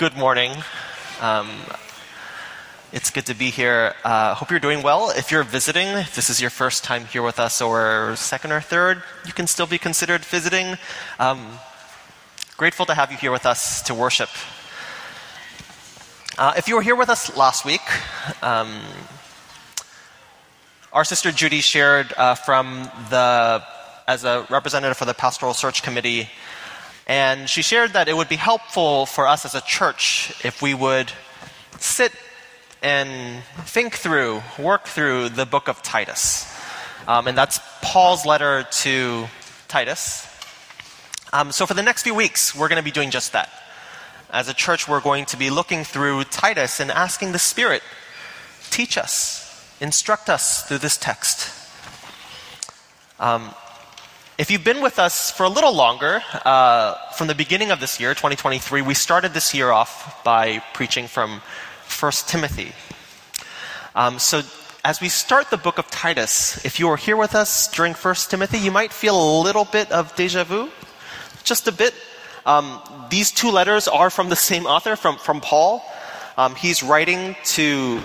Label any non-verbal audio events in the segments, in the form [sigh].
good morning. Um, it's good to be here. Uh, hope you're doing well. If you're visiting, if this is your first time here with us or second or third, you can still be considered visiting. Um, grateful to have you here with us to worship. Uh, if you were here with us last week, um, our sister Judy shared uh, from the, as a representative for the Pastoral Search Committee, and she shared that it would be helpful for us as a church if we would sit and think through, work through the book of Titus. Um, and that's Paul's letter to Titus. Um, so, for the next few weeks, we're going to be doing just that. As a church, we're going to be looking through Titus and asking the Spirit, teach us, instruct us through this text. Um, if you've been with us for a little longer, uh, from the beginning of this year, 2023, we started this year off by preaching from 1 Timothy. Um, so, as we start the book of Titus, if you are here with us during 1 Timothy, you might feel a little bit of deja vu, just a bit. Um, these two letters are from the same author, from, from Paul. Um, he's writing to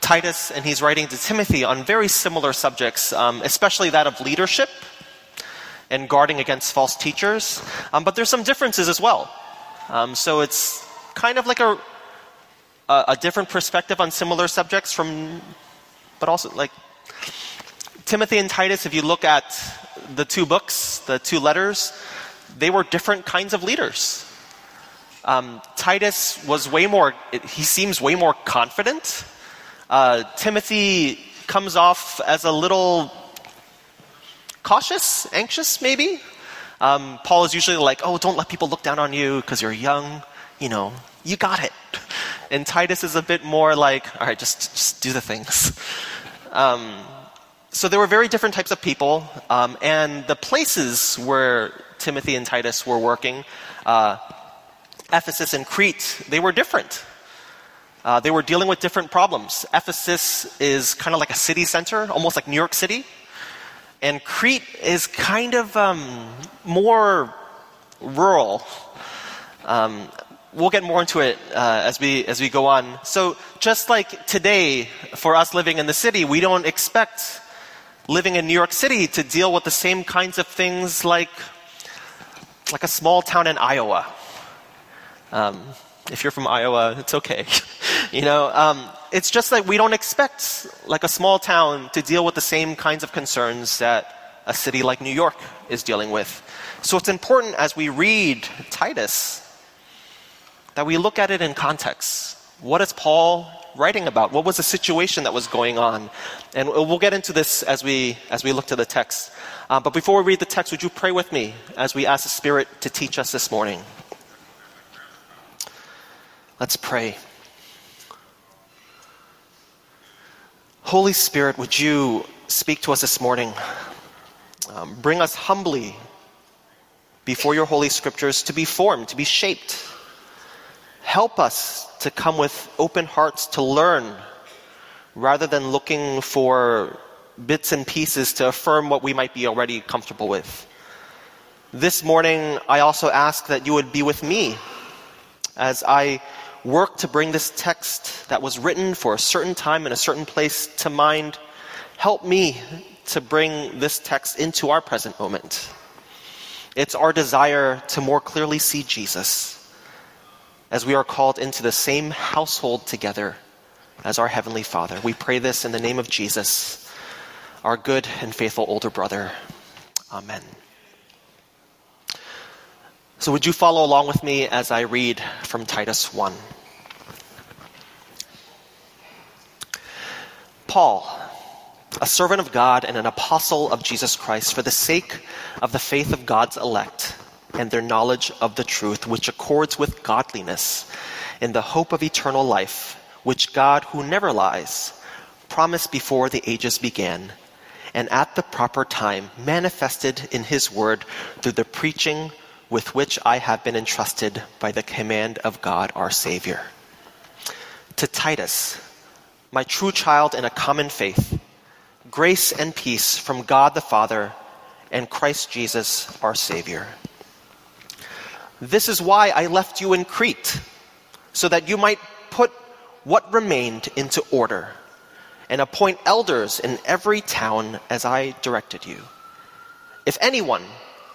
Titus and he's writing to Timothy on very similar subjects, um, especially that of leadership and guarding against false teachers. Um, but there's some differences as well. Um, so it's kind of like a, a, a different perspective on similar subjects from, but also like Timothy and Titus, if you look at the two books, the two letters, they were different kinds of leaders. Um, Titus was way more, he seems way more confident. Uh, Timothy comes off as a little cautious, anxious, maybe. Um, Paul is usually like, oh, don't let people look down on you because you're young. You know, you got it. [laughs] And Titus is a bit more like, all right, just, just do the things. [laughs] Um, so there were very different types of people, um, and the places where Timothy and Titus were working, uh, Ephesus and Crete, they were different. Uh, they were dealing with different problems. Ephesus is kind of like a city center, almost like New York City. And Crete is kind of um, more rural. Um, we'll get more into it uh, as we as we go on. So just like today, for us living in the city, we don't expect living in New York City to deal with the same kinds of things like like a small town in Iowa. Um, if you're from Iowa, it's okay. [laughs] you know, um, it's just that we don't expect like a small town to deal with the same kinds of concerns that a city like New York is dealing with. So it's important as we read Titus that we look at it in context. What is Paul writing about? What was the situation that was going on? And we'll get into this as we as we look to the text. Uh, but before we read the text, would you pray with me as we ask the Spirit to teach us this morning? Let's pray. Holy Spirit, would you speak to us this morning? Um, bring us humbly before your holy scriptures to be formed, to be shaped. Help us to come with open hearts to learn rather than looking for bits and pieces to affirm what we might be already comfortable with. This morning, I also ask that you would be with me as I work to bring this text that was written for a certain time in a certain place to mind. Help me to bring this text into our present moment. It's our desire to more clearly see Jesus as we are called into the same household together as our Heavenly Father. We pray this in the name of Jesus, our good and faithful older brother. Amen. So, would you follow along with me as I read from Titus 1? Paul, a servant of God and an apostle of Jesus Christ, for the sake of the faith of God's elect and their knowledge of the truth, which accords with godliness, in the hope of eternal life, which God, who never lies, promised before the ages began, and at the proper time manifested in his word through the preaching with which I have been entrusted by the command of God our Savior. To Titus, my true child in a common faith, grace and peace from God the Father and Christ Jesus our Savior. This is why I left you in Crete, so that you might put what remained into order and appoint elders in every town as I directed you. If anyone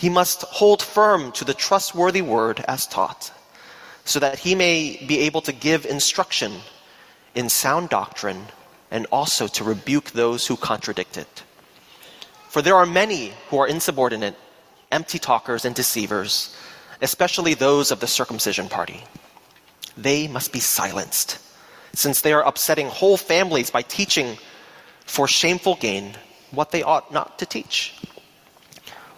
He must hold firm to the trustworthy word as taught, so that he may be able to give instruction in sound doctrine and also to rebuke those who contradict it. For there are many who are insubordinate, empty talkers, and deceivers, especially those of the circumcision party. They must be silenced, since they are upsetting whole families by teaching for shameful gain what they ought not to teach.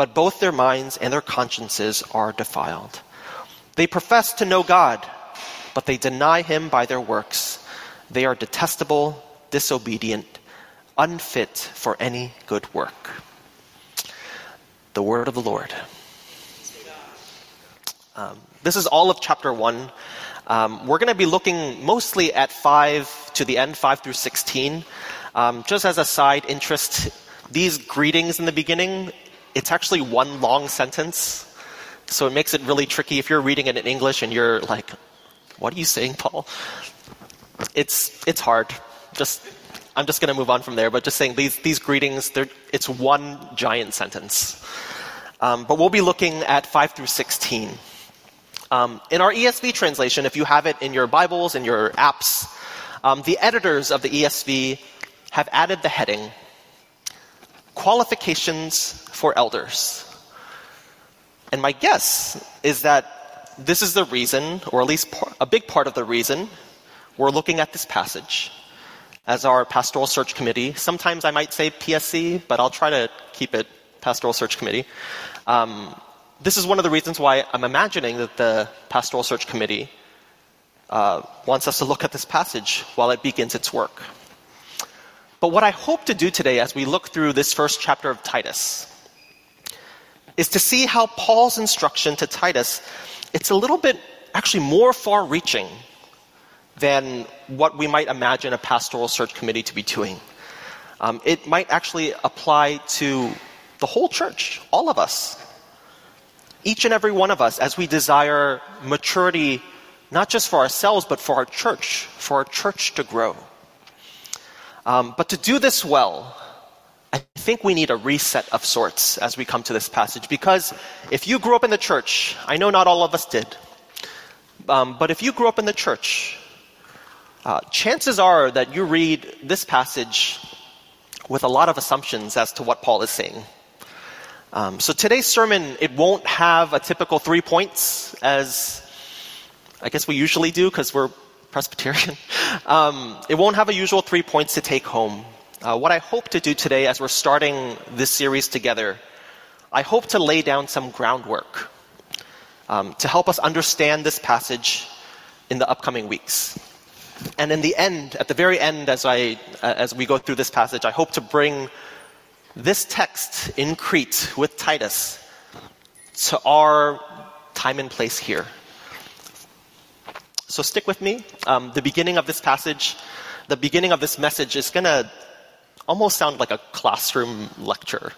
But both their minds and their consciences are defiled. They profess to know God, but they deny Him by their works. They are detestable, disobedient, unfit for any good work. The word of the Lord. Um, this is all of chapter 1. Um, we're going to be looking mostly at 5 to the end, 5 through 16. Um, just as a side interest, these greetings in the beginning, it's actually one long sentence. So it makes it really tricky if you're reading it in English and you're like, what are you saying, Paul? It's, it's hard. Just, I'm just going to move on from there, but just saying these, these greetings, it's one giant sentence. Um, but we'll be looking at 5 through 16. Um, in our ESV translation, if you have it in your Bibles, in your apps, um, the editors of the ESV have added the heading Qualifications for Elders. And my guess is that this is the reason, or at least a big part of the reason, we're looking at this passage as our pastoral search committee. Sometimes I might say PSC, but I'll try to keep it pastoral search committee. Um, this is one of the reasons why I'm imagining that the Pastoral Search Committee uh, wants us to look at this passage while it begins its work. But what I hope to do today as we look through this first chapter of Titus is to see how Paul's instruction to Titus, it's a little bit actually more far reaching than what we might imagine a pastoral search committee to be doing. Um, it might actually apply to the whole church, all of us each and every one of us, as we desire maturity, not just for ourselves, but for our church, for our church to grow. Um, but to do this well, I think we need a reset of sorts as we come to this passage. Because if you grew up in the church, I know not all of us did, um, but if you grew up in the church, uh, chances are that you read this passage with a lot of assumptions as to what Paul is saying. Um, so today's sermon, it won't have a typical three points as I guess we usually do because we're Presbyterian. [laughs] Um, it won't have a usual three points to take home. Uh, what I hope to do today as we're starting this series together, I hope to lay down some groundwork um, to help us understand this passage in the upcoming weeks. And in the end, at the very end, as I, uh, as we go through this passage, I hope to bring this text in Crete with Titus to our time and place here. So stick with me. Um, the beginning of this passage, the beginning of this message is going to almost sound like a classroom lecture.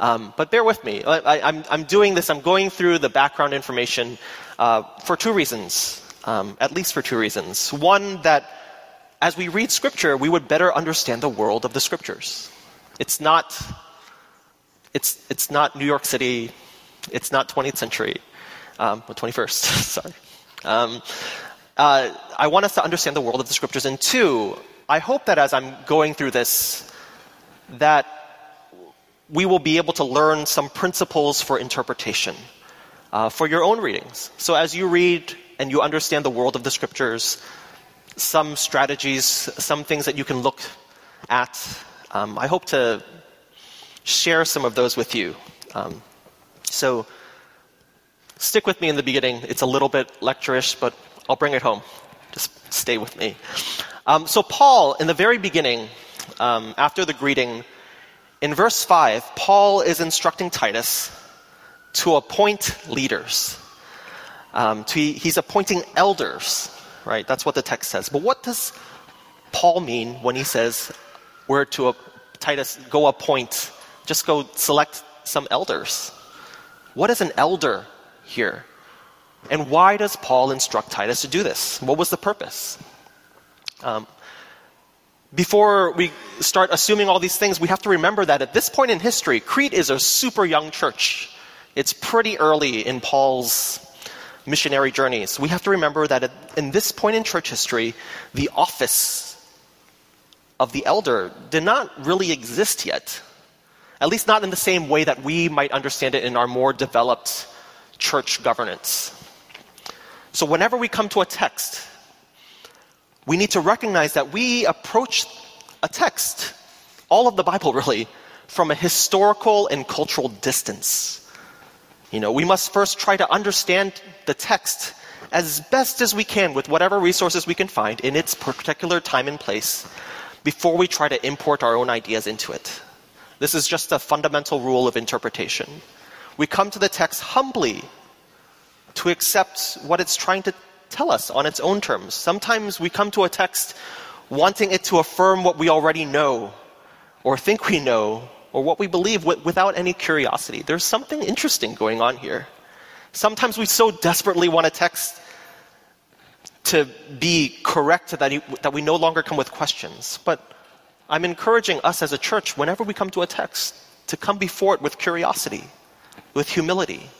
Um, but bear with me. I, am doing this, I'm going through the background information uh, for two reasons, um, at least for two reasons. One, that as we read scripture, we would better understand the world of the scriptures. It's not, it's, it's not New York City. It's not 20th century, um, 21st, [laughs] sorry. Um, uh, I want us to understand the world of the scriptures. And two, I hope that as I'm going through this, that we will be able to learn some principles for interpretation uh, for your own readings. So as you read and you understand the world of the scriptures, some strategies, some things that you can look at, um, I hope to share some of those with you. Um, so stick with me in the beginning. It's a little bit lecturish, but I'll bring it home. Just stay with me. Um, so, Paul, in the very beginning, um, after the greeting, in verse 5, Paul is instructing Titus to appoint leaders. Um, to, he's appointing elders, right? That's what the text says. But what does Paul mean when he says we're to a, Titus go appoint, just go select some elders? What is an elder here? And why does Paul instruct Titus to do this? What was the purpose? Um, before we start assuming all these things, we have to remember that at this point in history, Crete is a super young church. It's pretty early in Paul's missionary journeys. We have to remember that at, in this point in church history, the office of the elder did not really exist yet. At least not in the same way that we might understand it in our more developed church governance. So whenever we come to a text, we need to recognize that we approach a text, all of the Bible [laughs] really, from a historical and cultural distance. You know, we must first try to understand the text as best as we can with whatever resources we can find in its particular time and place before we try to import our own ideas into it. This is just a fundamental rule of interpretation. We come to the text humbly to accept what it's trying to tell us on its own terms. Sometimes we come to a text wanting it to affirm what we already know or think we know or what we believe without any curiosity. There's something interesting going on here. Sometimes we so desperately want a text to be correct that, we no longer come with questions. But I'm encouraging us as a church, whenever we come to a text, to come before it with curiosity, with humility.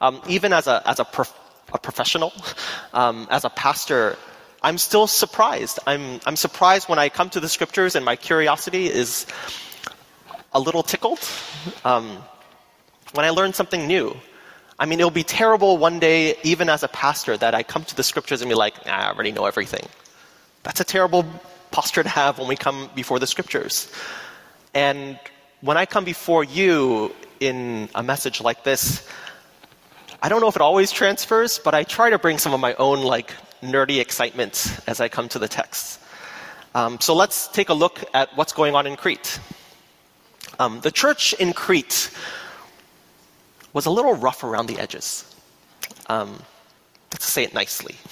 Um, even as a, as a, prof- a professional, um, as a pastor, I'm still surprised. I'm, I'm surprised when I come to the scriptures and my curiosity is a little tickled um, when I learn something new. I mean, it'll be terrible one day, even as a pastor, that I come to the scriptures and be like, ah, I already know everything. That's a terrible posture to have when we come before the scriptures. And when I come before you in a message like this, I don't know if it always transfers, but I try to bring some of my own like nerdy excitement as I come to the text. Um, so let's take a look at what's going on in Crete. Um, the church in Crete was a little rough around the edges. Um, let's say it nicely. [laughs]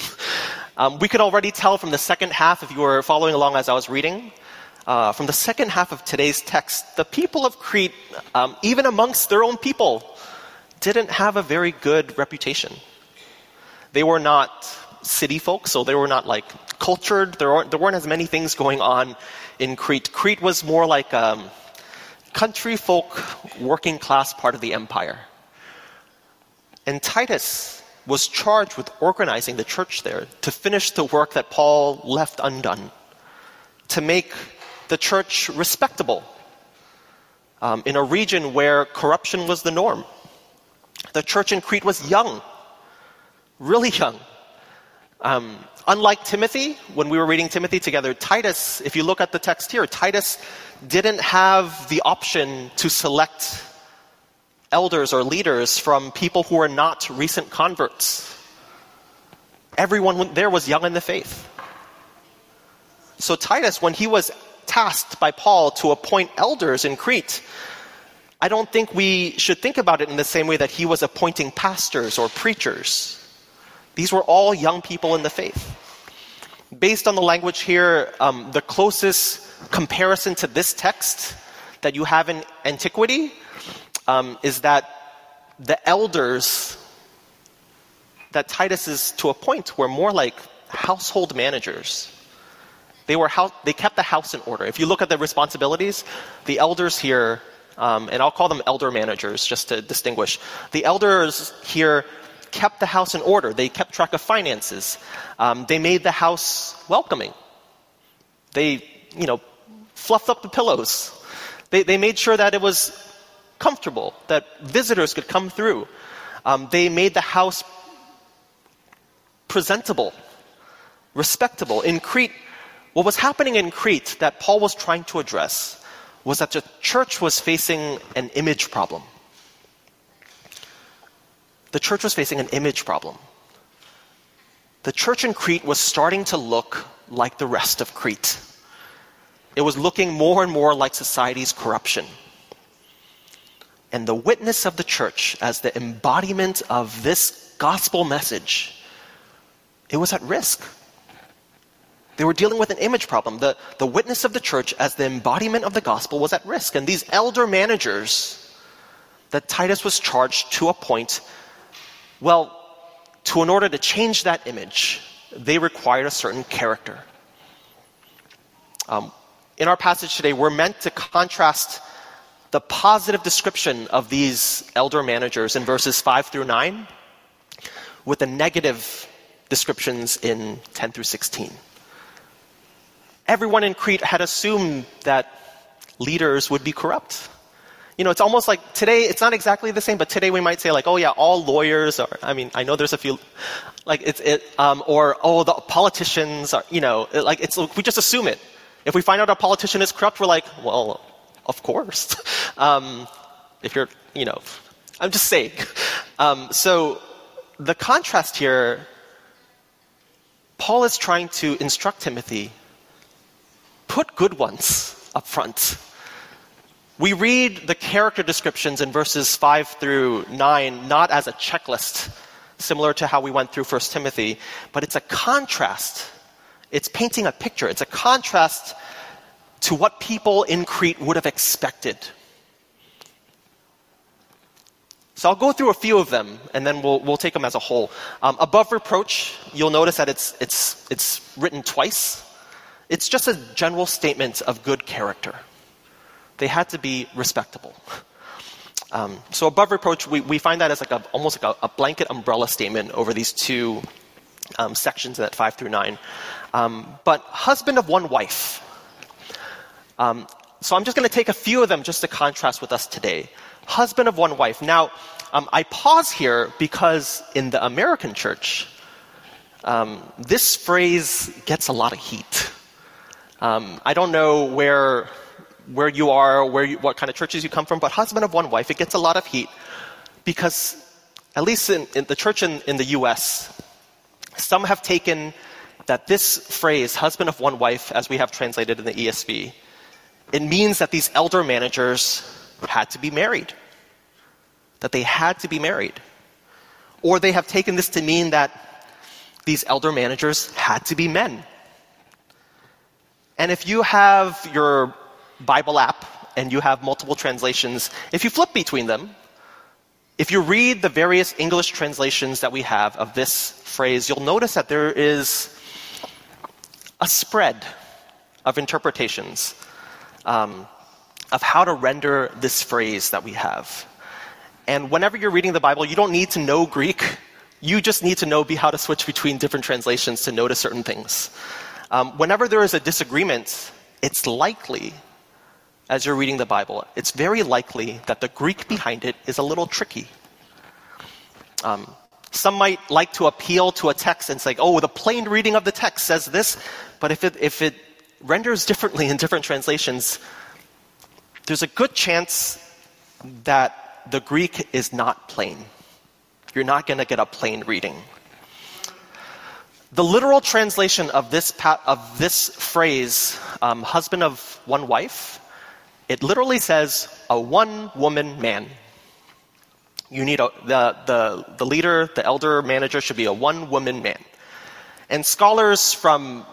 Um, we could already tell from the second half, if you were following along as I was reading, uh, from the second half of today's text, the people of Crete, um, even amongst their own people, didn't have a very good reputation. They were not city folk, so they were not like cultured. There weren't, there weren't as many things going on in Crete. Crete was more like um, country folk, working class part of the empire. And Titus was charged with organizing the church there to finish the work that Paul left undone, to make the church respectable um, in a region where corruption was the norm. The church in Crete was young, really young. Um, unlike Timothy, when we were reading Timothy together, Titus, if you look at the text here, Titus didn't have the option to select elders or leaders from people who were not recent converts. Everyone there was young in the faith. So Titus, when he was tasked by Paul to appoint elders in Crete, I don't think we should think about it in the same way that he was appointing pastors or preachers. These were all young people in the faith. Based on the language here, um, the closest comparison to this text that you have in antiquity um, is that the elders that Titus is to appoint were more like household managers. They were house, they kept the house in order. If you look at the responsibilities, the elders here um, and I'll call them elder managers just to distinguish. The elders here kept the house in order. They kept track of finances. Um, they made the house welcoming. They, you know, fluffed up the pillows. They, they made sure that it was comfortable, that visitors could come through. Um, they made the house presentable, respectable. In Crete, what was happening in Crete that Paul was trying to address was that the church was facing an image problem. The church was facing an image problem. The church in Crete was starting to look like the rest of Crete. It was looking more and more like society's corruption. And the witness of the church as the embodiment of this gospel message, it was at risk. They were dealing with an image problem. The, the witness of the church as the embodiment of the gospel was at risk. And these elder managers that Titus was charged to appoint, well, to in order to change that image, they required a certain character. Um, in our passage today, we're meant to contrast the positive description of these elder managers in verses 5 through 9 with the negative descriptions in 10 through 16. Everyone in Crete had assumed that leaders would be corrupt. You know, it's almost like today, it's not exactly the same, but today we might say like, oh yeah, all lawyers are, I mean, I know there's a few, like it's, it, um, or, oh, the politicians are, you know, like it's, we just assume it. If we find out a politician is corrupt, we're like, well, of course. [laughs] Um, if you're, you know, I'm just saying. [laughs] Um, so the contrast here, Paul is trying to instruct Timothy put good ones up front. We read the character descriptions in verses 5 through 9 not as a checklist, similar to how we went through 1 Timothy, but it's a contrast. It's painting a picture. It's a contrast to what people in Crete would have expected. So I'll go through a few of them, and then we'll, we'll take them as a whole. Um, above reproach, you'll notice that it's, it's, it's written twice. It's just a general statement of good character. They had to be respectable. Um, so above reproach, we, we find that as like a, almost like a, a blanket umbrella statement over these two um, sections in that five through nine. Um, but husband of one wife. Um, so I'm just going to take a few of them just to contrast with us today. Husband of one wife. Now, um, I pause here because in the American church, um, this phrase gets a lot of heat. Um, I don't know where where you are, where you, what kind of churches you come from, but husband of one wife, it gets a lot of heat because, at least in, in the church in, in the U.S., some have taken that this phrase, husband of one wife, as we have translated in the ESV, it means that these elder managers had to be married. That they had to be married. Or they have taken this to mean that these elder managers had to be men. And if you have your Bible app and you have multiple translations, if you flip between them, if you read the various English translations that we have of this phrase, you'll notice that there is a spread of interpretations um, of how to render this phrase that we have. And whenever you're reading the Bible, you don't need to know Greek. You just need to know how to switch between different translations to notice certain things. Um, whenever there is a disagreement, it's likely, as you're reading the Bible, it's very likely that the Greek behind it is a little tricky. Um, some might like to appeal to a text and say, oh, the plain reading of the text says this, but if it, if it renders differently in different translations, there's a good chance that the Greek is not plain. You're not going to get a plain reading. The literal translation of this, of this phrase, um, husband of one wife, it literally says a one woman man. You need a, the, the, the leader, the elder manager should be a one woman man. And scholars from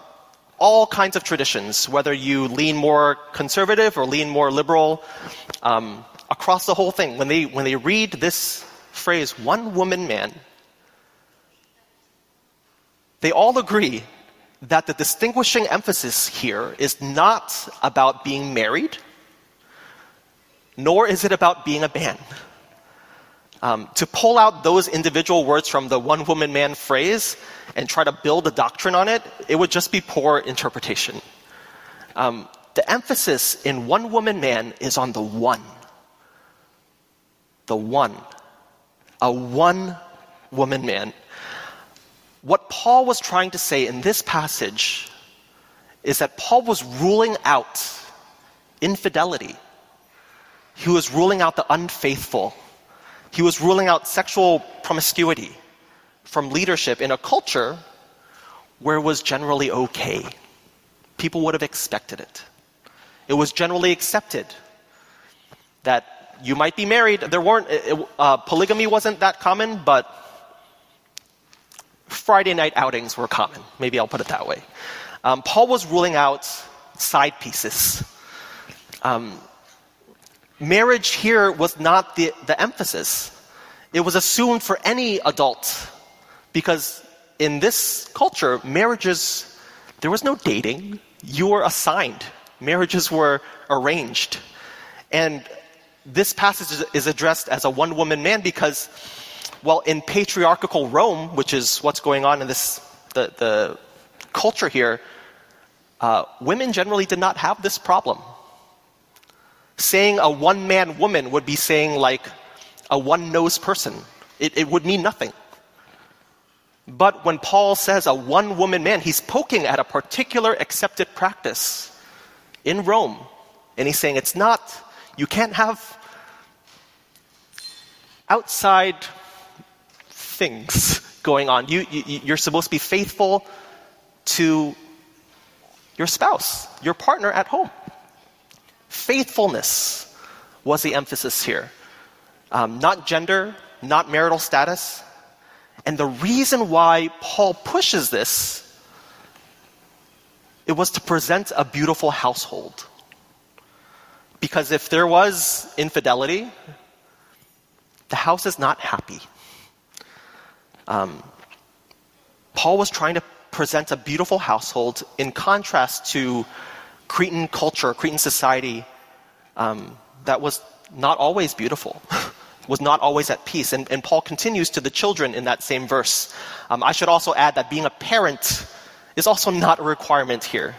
all kinds of traditions, whether you lean more conservative or lean more liberal, um, across the whole thing, when they, when they read this phrase, one woman man, they all agree that the distinguishing emphasis here is not about being married, nor is it about being a man. Um, to pull out those individual words from the one woman man phrase and try to build a doctrine on it, it would just be poor interpretation. Um, the emphasis in one woman man is on the one. The one. A one woman man. What Paul was trying to say in this passage is that Paul was ruling out infidelity. He was ruling out the unfaithful. He was ruling out sexual promiscuity from leadership in a culture where it was generally okay. People would have expected it. It was generally accepted that you might be married. There weren't, uh, polygamy wasn't that common, but Friday night outings were common. Maybe I'll put it that way. Um, Paul was ruling out side pieces. Um, marriage here was not the, the emphasis. It was assumed for any adult because in this culture, marriages, there was no dating. You were assigned. Marriages were arranged. And this passage is addressed as a one woman man because, well, in patriarchal Rome, which is what's going on in this, the, the culture here, uh, women generally did not have this problem. Saying a one man woman would be saying like a one nose person. It, it would mean nothing. But when Paul says a one woman man, he's poking at a particular accepted practice in Rome. And he's saying it's not, you can't have outside things going on. You, you, you're supposed to be faithful to your spouse, your partner at home. Faithfulness was the emphasis here. Um, not gender, not marital status. And the reason why Paul pushes this, it was to present a beautiful household. Because if there was infidelity, the house is not happy. Um, Paul was trying to present a beautiful household in contrast to Cretan culture, Cretan society um, that was not always beautiful, [laughs] was not always at peace. And, and, Paul continues to the children in that same verse. Um, I should also add that being a parent is also not a requirement here.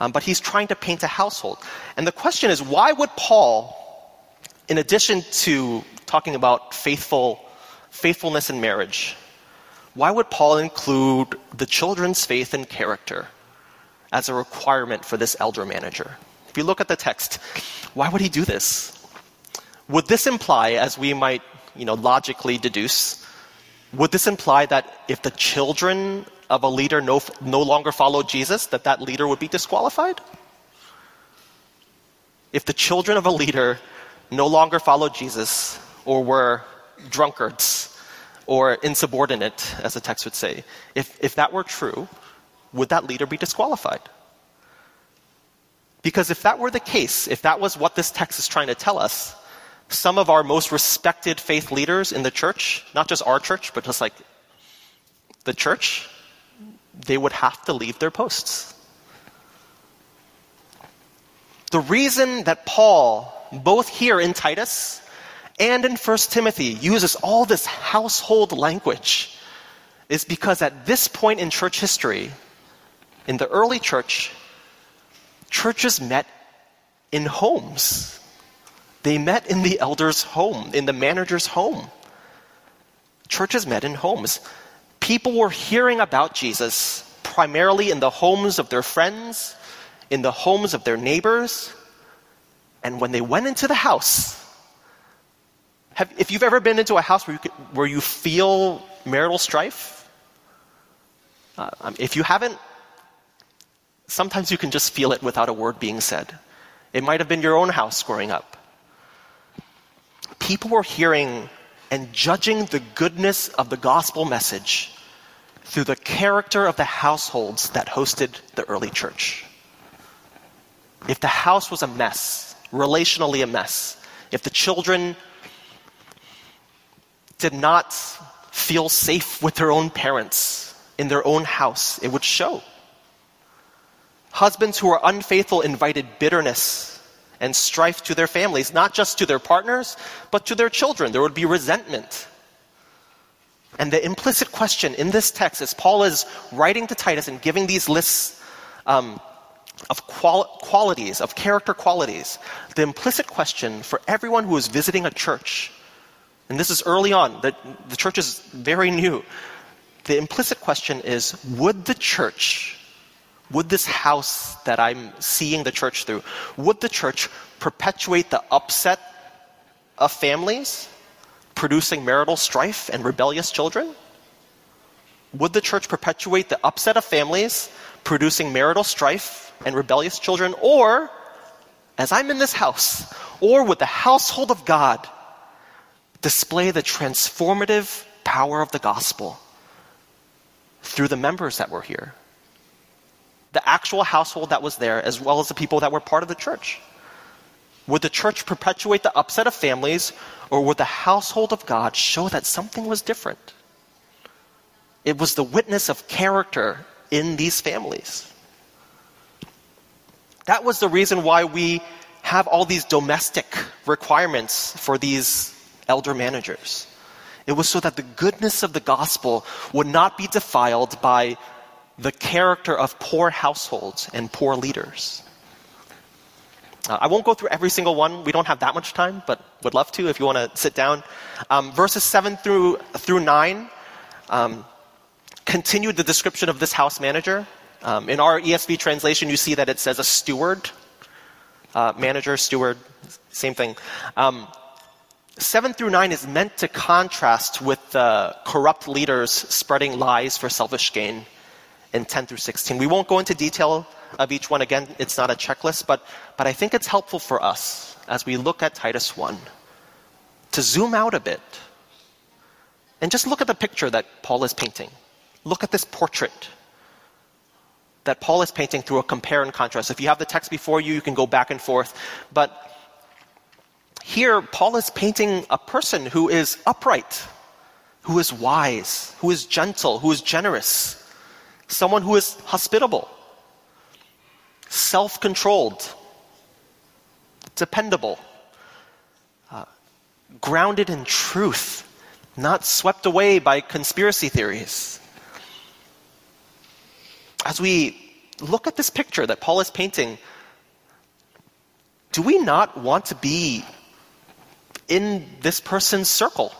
Um, but he's trying to paint a household. And the question is why would Paul, in addition to talking about faithful, faithfulness in marriage, why would Paul include the children's faith and character as a requirement for this elder manager? If you look at the text, why would he do this? Would this imply, as we might you know, logically deduce, would this imply that if the children of a leader no, no longer follow Jesus, that that leader would be disqualified? If the children of a leader no longer follow Jesus or were drunkards, or insubordinate, as the text would say, if, if that were true, would that leader be disqualified? Because if that were the case, if that was what this text is trying to tell us, some of our most respected faith leaders in the church, not just our church, but just like the church, they would have to leave their posts. The reason that Paul, both here in Titus and in 1 Timothy uses all this household language is because at this point in church history, in the early church, churches met in homes. They met in the elder's home, in the manager's home. Churches met in homes. People were hearing about Jesus primarily in the homes of their friends, in the homes of their neighbors. And when they went into the house, have, if you've ever been into a house where you, where you feel marital strife, uh, um, if you haven't, sometimes you can just feel it without a word being said. It might have been your own house growing up. People were hearing and judging the goodness of the gospel message through the character of the households that hosted the early church. If the house was a mess, relationally a mess, if the children did not feel safe with their own parents in their own house, it would show. Husbands who were unfaithful invited bitterness and strife to their families, not just to their partners, but to their children. There would be resentment. And the implicit question in this text, as Paul is writing to Titus and giving these lists um, of qual- qualities, of character qualities, the implicit question for everyone who is visiting a church, and this is early on, the, the church is very new. The implicit question is Would the church, would this house that I'm seeing the church through, would the church perpetuate the upset of families, producing marital strife and rebellious children? Would the church perpetuate the upset of families, producing marital strife and rebellious children? Or, as I'm in this house, or would the household of God display the transformative power of the gospel through the members that were here? The actual household that was there, as well as the people that were part of the church. Would the church perpetuate the upset of families, or would the household of God show that something was different? It was the witness of character in these families. That was the reason why we have all these domestic requirements for these elder managers. It was so that the goodness of the gospel would not be defiled by the character of poor households and poor leaders. Uh, I won't go through every single one. We don't have that much time, but would love to if you want to sit down. Um, verses 7 through, through 9 um, continued the description of this house manager. Um, in our ESV translation, you see that it says a steward, uh, manager, steward, same thing. Um, 7 through 9 is meant to contrast with the corrupt leaders spreading lies for selfish gain in 10 through 16. We won't go into detail of each one again, it's not a checklist, but, but I think it's helpful for us as we look at Titus 1 to zoom out a bit and just look at the picture that Paul is painting. Look at this portrait that Paul is painting through a compare and contrast. If you have the text before you, you can go back and forth. But here, Paul is painting a person who is upright, who is wise, who is gentle, who is generous, someone who is hospitable, self controlled, dependable, uh, grounded in truth, not swept away by conspiracy theories. As we look at this picture that Paul is painting, do we not want to be in this person's circle?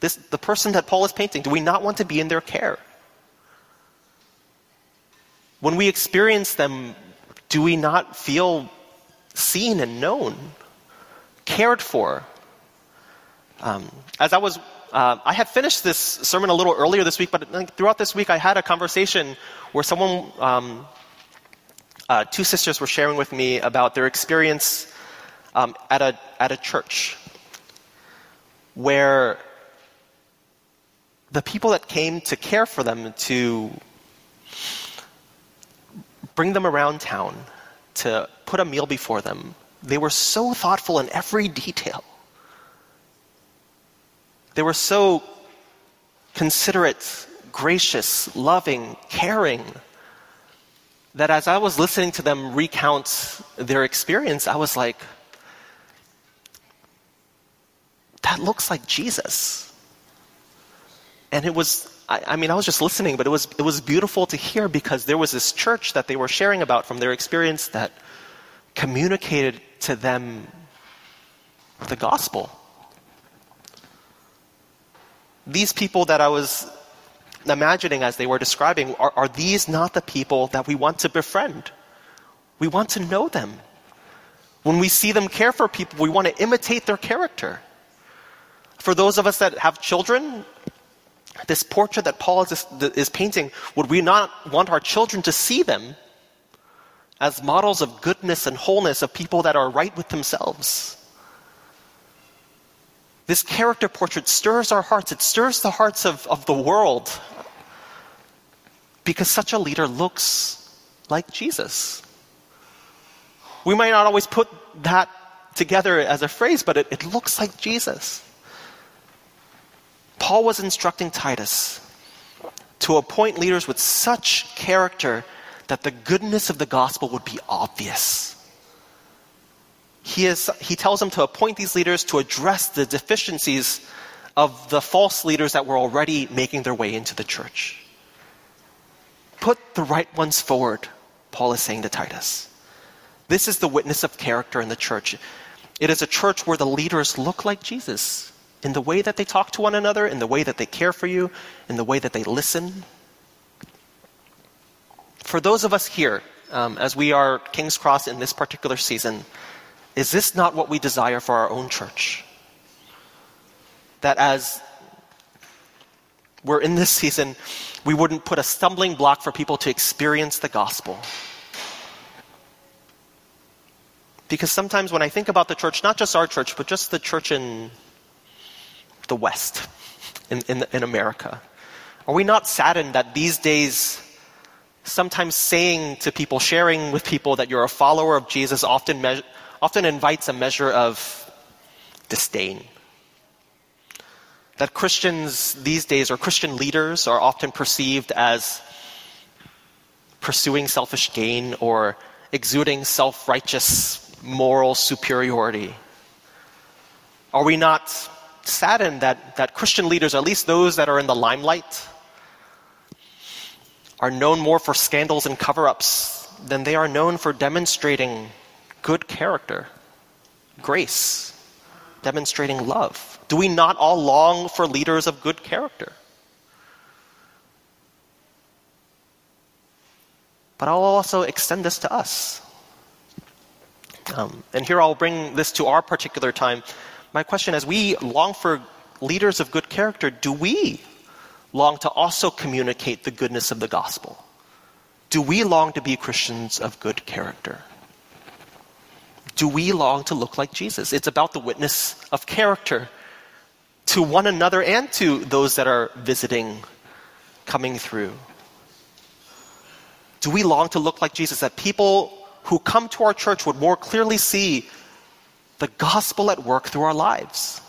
This, the person that Paul is painting, do we not want to be in their care? When we experience them, do we not feel seen and known, cared for? Um, as I was, uh, I had finished this sermon a little earlier this week, but throughout this week I had a conversation where someone, um, uh, two sisters were sharing with me about their experience um, at a at a church where the people that came to care for them, to bring them around town, to put a meal before them, they were so thoughtful in every detail. They were so considerate, gracious, loving, caring, that as I was listening to them recount their experience, I was like, that looks like Jesus. And it was, I, I, mean, I was just listening, but it was, it was beautiful to hear because there was this church that they were sharing about from their experience that communicated to them the gospel. These people that I was imagining as they were describing, are, are these not the people that we want to befriend? We want to know them. When we see them care for people, we want to imitate their character. For those of us that have children, this portrait that Paul is, is, painting, would we not want our children to see them as models of goodness and wholeness of people that are right with themselves? This character portrait stirs our hearts. It stirs the hearts of, of the world because such a leader looks like Jesus. We might not always put that together as a phrase, but it, it looks like Jesus. Paul was instructing Titus to appoint leaders with such character that the goodness of the gospel would be obvious. he, is, he tells him to appoint these leaders to address the deficiencies of the false leaders that were already making their way into the church. Put the right ones forward, Paul is saying to Titus. This is the witness of character in the church. It is a church where the leaders look like Jesus in the way that they talk to one another, in the way that they care for you, in the way that they listen. For those of us here, um, as we are King's Cross in this particular season, is this not what we desire for our own church? That as we're in this season, we wouldn't put a stumbling block for people to experience the gospel. Because sometimes when I think about the church, not just our church, but just the church in the West, in, in, in America, are we not saddened that these days, sometimes saying to people, sharing with people that you're a follower of Jesus often, me- often invites a measure of disdain? that Christians these days, or Christian leaders, are often perceived as pursuing selfish gain or exuding self righteous moral superiority? Are we not saddened that, that Christian leaders, at least those that are in the limelight, are known more for scandals and cover ups than they are known for demonstrating good character, grace, demonstrating love? Do we not all long for leaders of good character? But I'll also extend this to us. Um, and here I'll bring this to our particular time. My question is we long for leaders of good character. Do we long to also communicate the goodness of the gospel? Do we long to be Christians of good character? Do we long to look like Jesus? It's about the witness of character to one another and to those that are visiting, coming through? Do we long to look like Jesus? That people who come to our church would more clearly see the gospel at work through our lives.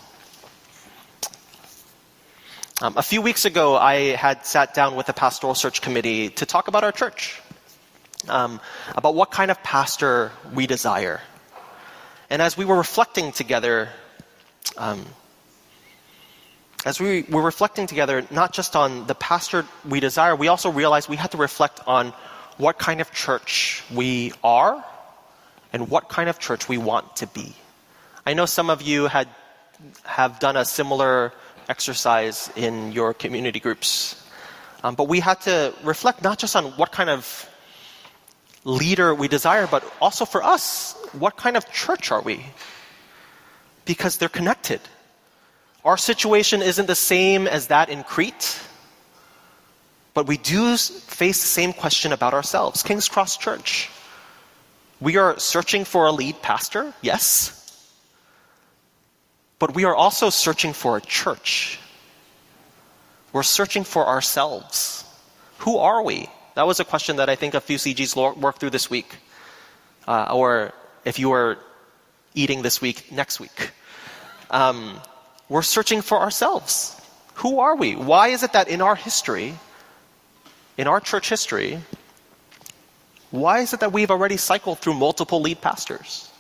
Um, a few weeks ago, I had sat down with the pastoral search committee to talk about our church, um, about what kind of pastor we desire. And as we were reflecting together, um, as we were reflecting together, not just on the pastor we desire, we also realized we had to reflect on what kind of church we are and what kind of church we want to be. I know some of you had have done a similar exercise in your community groups, um, but we had to reflect not just on what kind of leader we desire, but also for us, what kind of church are we? Because they're connected. Our situation isn't the same as that in Crete, but we do face the same question about ourselves. King's Cross Church. We are searching for a lead pastor, yes. But we are also searching for a church. We're searching for ourselves. Who are we? That was a question that I think a few CGs worked through this week. Uh, or if you were eating this week, next week. Um, we're searching for ourselves. Who are we? Why is it that in our history, in our church history, why is it that we've already cycled through multiple lead pastors?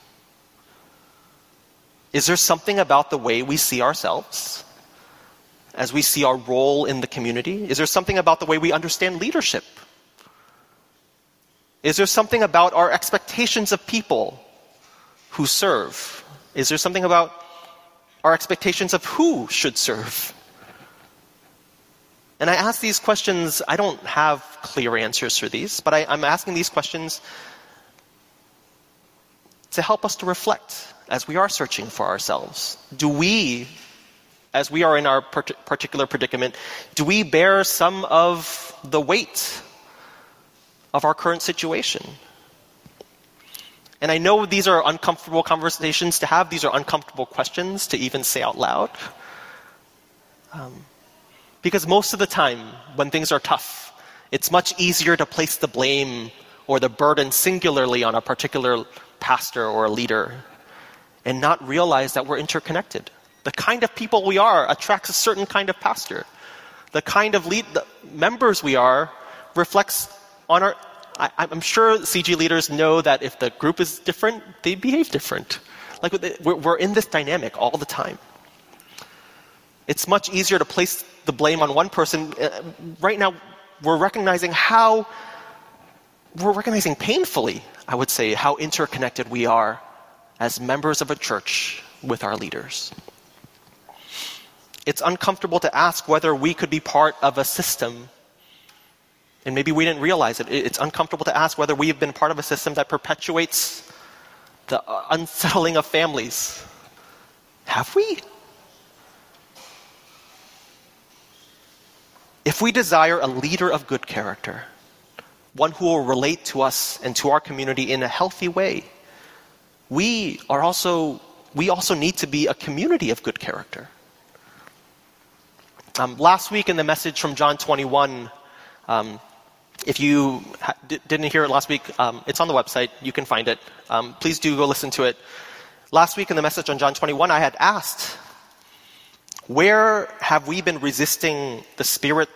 Is there something about the way we see ourselves as we see our role in the community? Is there something about the way we understand leadership? Is there something about our expectations of people who serve? Is there something about our expectations of who should serve. And I ask these questions, I don't have clear answers for these, but I, am asking these questions to help us to reflect as we are searching for ourselves. Do we, as we are in our particular predicament, do we bear some of the weight of our current situation? And I know these are uncomfortable conversations to have, these are uncomfortable questions to even say out loud. Um, because most of the time, when things are tough, it's much easier to place the blame or the burden singularly on a particular pastor or a leader and not realize that we're interconnected. The kind of people we are attracts a certain kind of pastor. The kind of lead, members we are reflects on our, I, am sure CG leaders know that if the group is different, they behave different. Like we're in this dynamic all the time. It's much easier to place the blame on one person. Uh, right now, we're recognizing how, we're recognizing painfully, I would say, how interconnected we are as members of a church with our leaders. It's uncomfortable to ask whether we could be part of a system, and maybe we didn't realize it. It's uncomfortable to ask whether we have been part of a system that perpetuates the uh, unsettling of families. Have we? If we desire a leader of good character, one who will relate to us and to our community in a healthy way, we are also we also need to be a community of good character. Um, last week in the message from John 21, um, if you ha- didn't hear it last week, um, it's on the website. You can find it. Um, please do go listen to it. Last week in the message on John 21, I had asked, where have we been resisting the Spirit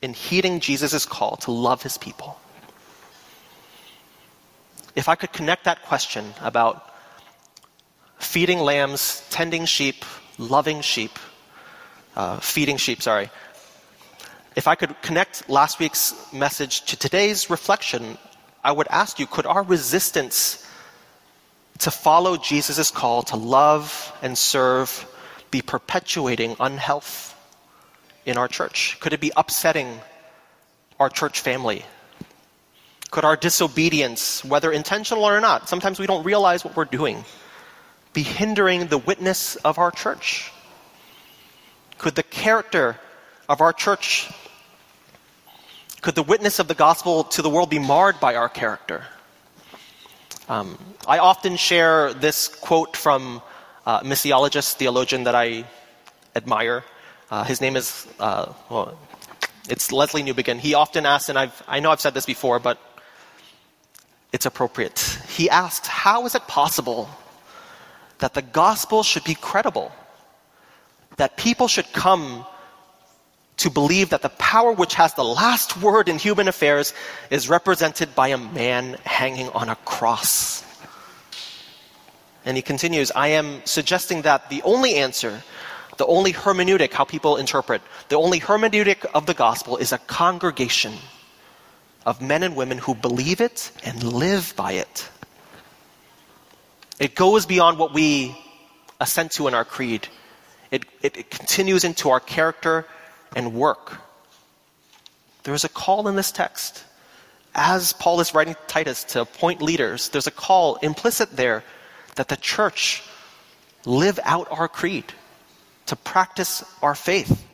in heeding Jesus' call to love his people? If I could connect that question about feeding lambs, tending sheep, loving sheep, uh, feeding sheep, sorry. If I could connect last week's message to today's reflection, I would ask you could our resistance to follow Jesus' call to love and serve be perpetuating unhealth in our church? Could it be upsetting our church family? Could our disobedience, whether intentional or not, sometimes we don't realize what we're doing, be hindering the witness of our church? Could the character of our church, could the witness of the gospel to the world be marred by our character? Um, I often share this quote from uh, a missiologist, theologian that I admire. Uh, his name is, uh, well, it's Lesslie Newbigin. He often asks, and I've, I know I've said this before, but it's appropriate. He asks, How is it possible that the gospel should be credible, that people should come to believe that the power which has the last word in human affairs is represented by a man hanging on a cross. And he continues, I am suggesting that the only answer, the only hermeneutic, how people interpret, the only hermeneutic of the gospel is a congregation of men and women who believe it and live by it. It goes beyond what we assent to in our creed. It, it, it continues into our character and work. There is a call in this text. As Paul is writing to Titus to appoint leaders, there's a call implicit there that the church live out our creed, to practice our faith,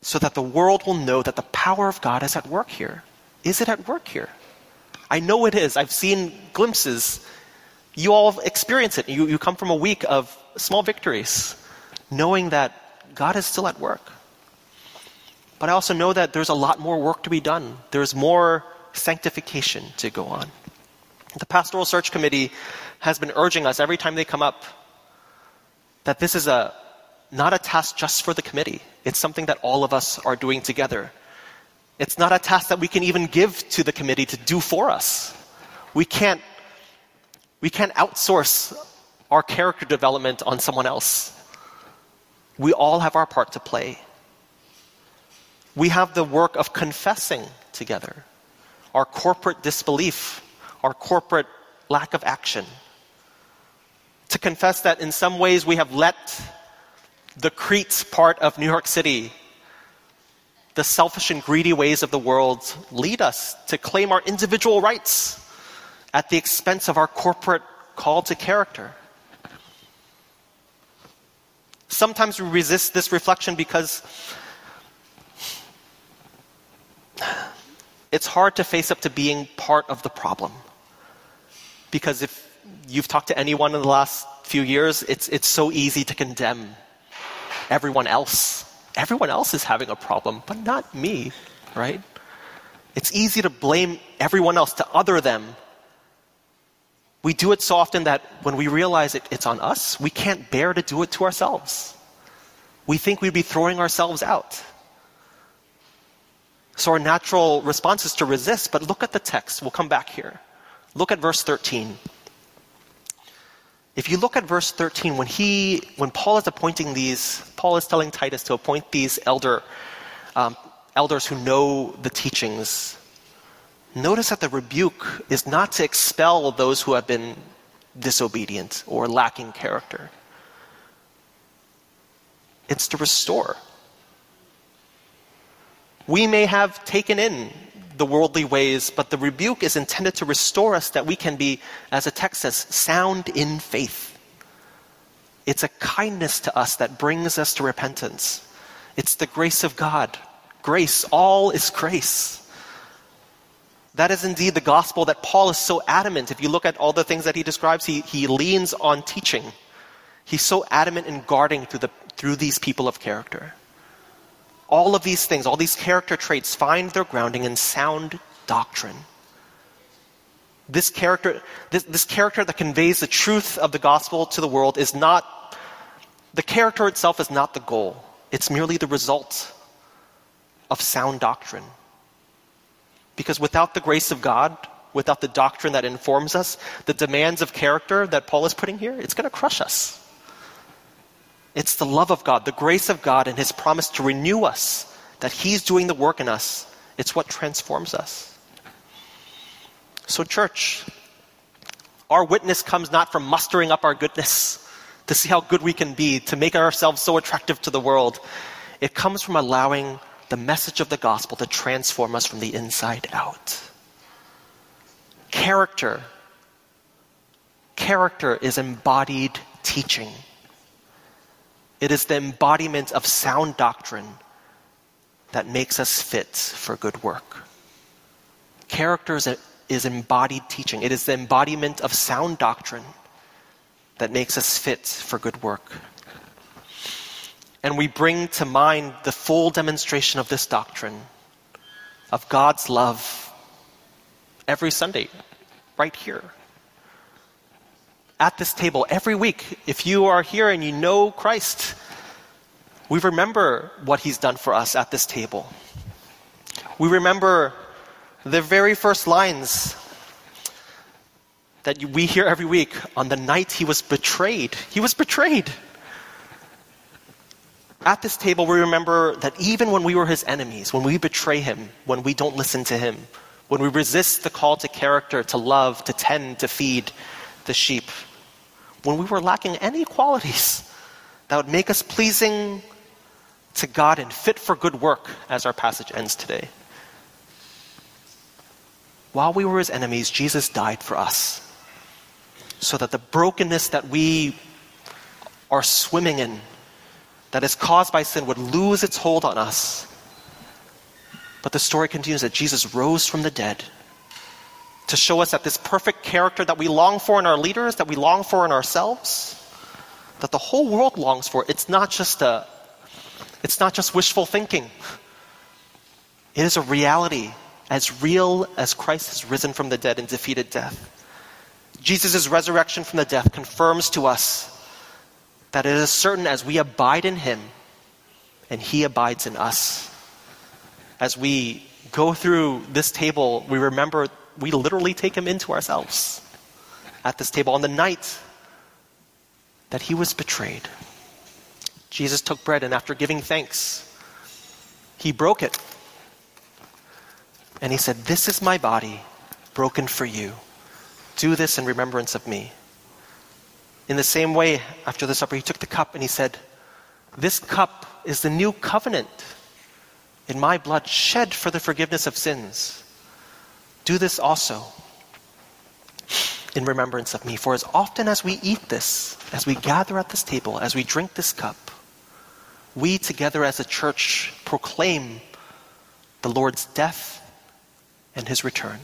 so that the world will know that the power of God is at work here. Is it at work here? I know it is. I've seen glimpses you all experience it. You, you come from a week of small victories, knowing that God is still at work. But I also know that there's a lot more work to be done. There's more sanctification to go on. The Pastoral Search Committee has been urging us every time they come up that this is a not a task just for the committee. It's something that all of us are doing together. It's not a task that we can even give to the committee to do for us. We can't we can't outsource our character development on someone else. We all have our part to play. We have the work of confessing together our corporate disbelief, our corporate lack of action. To confess that in some ways we have let the Crete part of New York City, the selfish and greedy ways of the world, lead us to claim our individual rights at the expense of our corporate call to character. Sometimes we resist this reflection because it's hard to face up to being part of the problem. Because if you've talked to anyone in the last few years, it's, it's so easy to condemn everyone else. Everyone else is having a problem, but not me, right? It's easy to blame everyone else, to other them we do it so often that when we realize it, it's on us, we can't bear to do it to ourselves. We think we'd be throwing ourselves out. So our natural response is to resist, but look at the text. We'll come back here. Look at verse 13. If you look at verse 13, when he, when Paul is appointing these, Paul is telling Titus to appoint these elder, um, elders who know the teachings. Notice that the rebuke is not to expel those who have been disobedient or lacking character. It's to restore. We may have taken in the worldly ways, but the rebuke is intended to restore us that we can be, as the text says, sound in faith. It's a kindness to us that brings us to repentance. It's the grace of God. Grace, all is grace. That is indeed the gospel that Paul is so adamant. If you look at all the things that he describes, he, he leans on teaching. He's so adamant in guarding through, the, through these people of character. All of these things, all these character traits find their grounding in sound doctrine. This character, this, this character that conveys the truth of the gospel to the world is not, the character itself is not the goal. It's merely the result of sound doctrine. Because without the grace of God, without the doctrine that informs us, the demands of character that Paul is putting here, it's going to crush us. It's the love of God, the grace of God, and His promise to renew us, that He's doing the work in us. It's what transforms us. So, church, our witness comes not from mustering up our goodness to see how good we can be, to make ourselves so attractive to the world. It comes from allowing the message of the gospel to transform us from the inside out. Character. Character is embodied teaching. It is the embodiment of sound doctrine that makes us fit for good work. Character is, is embodied teaching. It is the embodiment of sound doctrine that makes us fit for good work. And we bring to mind the full demonstration of this doctrine of God's love every Sunday, right here at this table every week, if you are here and you know Christ, we remember what he's done for us at this table. We remember the very first lines that we hear every week on the night he was betrayed. He was betrayed. At this table, we remember that even when we were his enemies, when we betray him, when we don't listen to him, when we resist the call to character, to love, to tend, to feed, the sheep when we were lacking any qualities [laughs] that would make us pleasing to God and fit for good work, as our passage ends today. While we were his enemies, Jesus died for us so that the brokenness that we are swimming in, that is caused by sin, would lose its hold on us. But the story continues that Jesus rose from the dead to show us that this perfect character that we long for in our leaders, that we long for in ourselves, that the whole world longs for, it's not just a it's not just wishful thinking. It is a reality as real as Christ has risen from the dead and defeated death. Jesus' resurrection from the death confirms to us that it is certain as we abide in him and he abides in us. As we go through this table, we remember we literally take him into ourselves at this table on the night that he was betrayed. Jesus took bread and after giving thanks, he broke it. And he said, This is my body broken for you. Do this in remembrance of me. In the same way, after the supper, he took the cup and he said, This cup is the new covenant in my blood shed for the forgiveness of sins. Do this also in remembrance of me. For as often as we eat this, as we gather at this table, as we drink this cup, we together as a church proclaim the Lord's death and his return.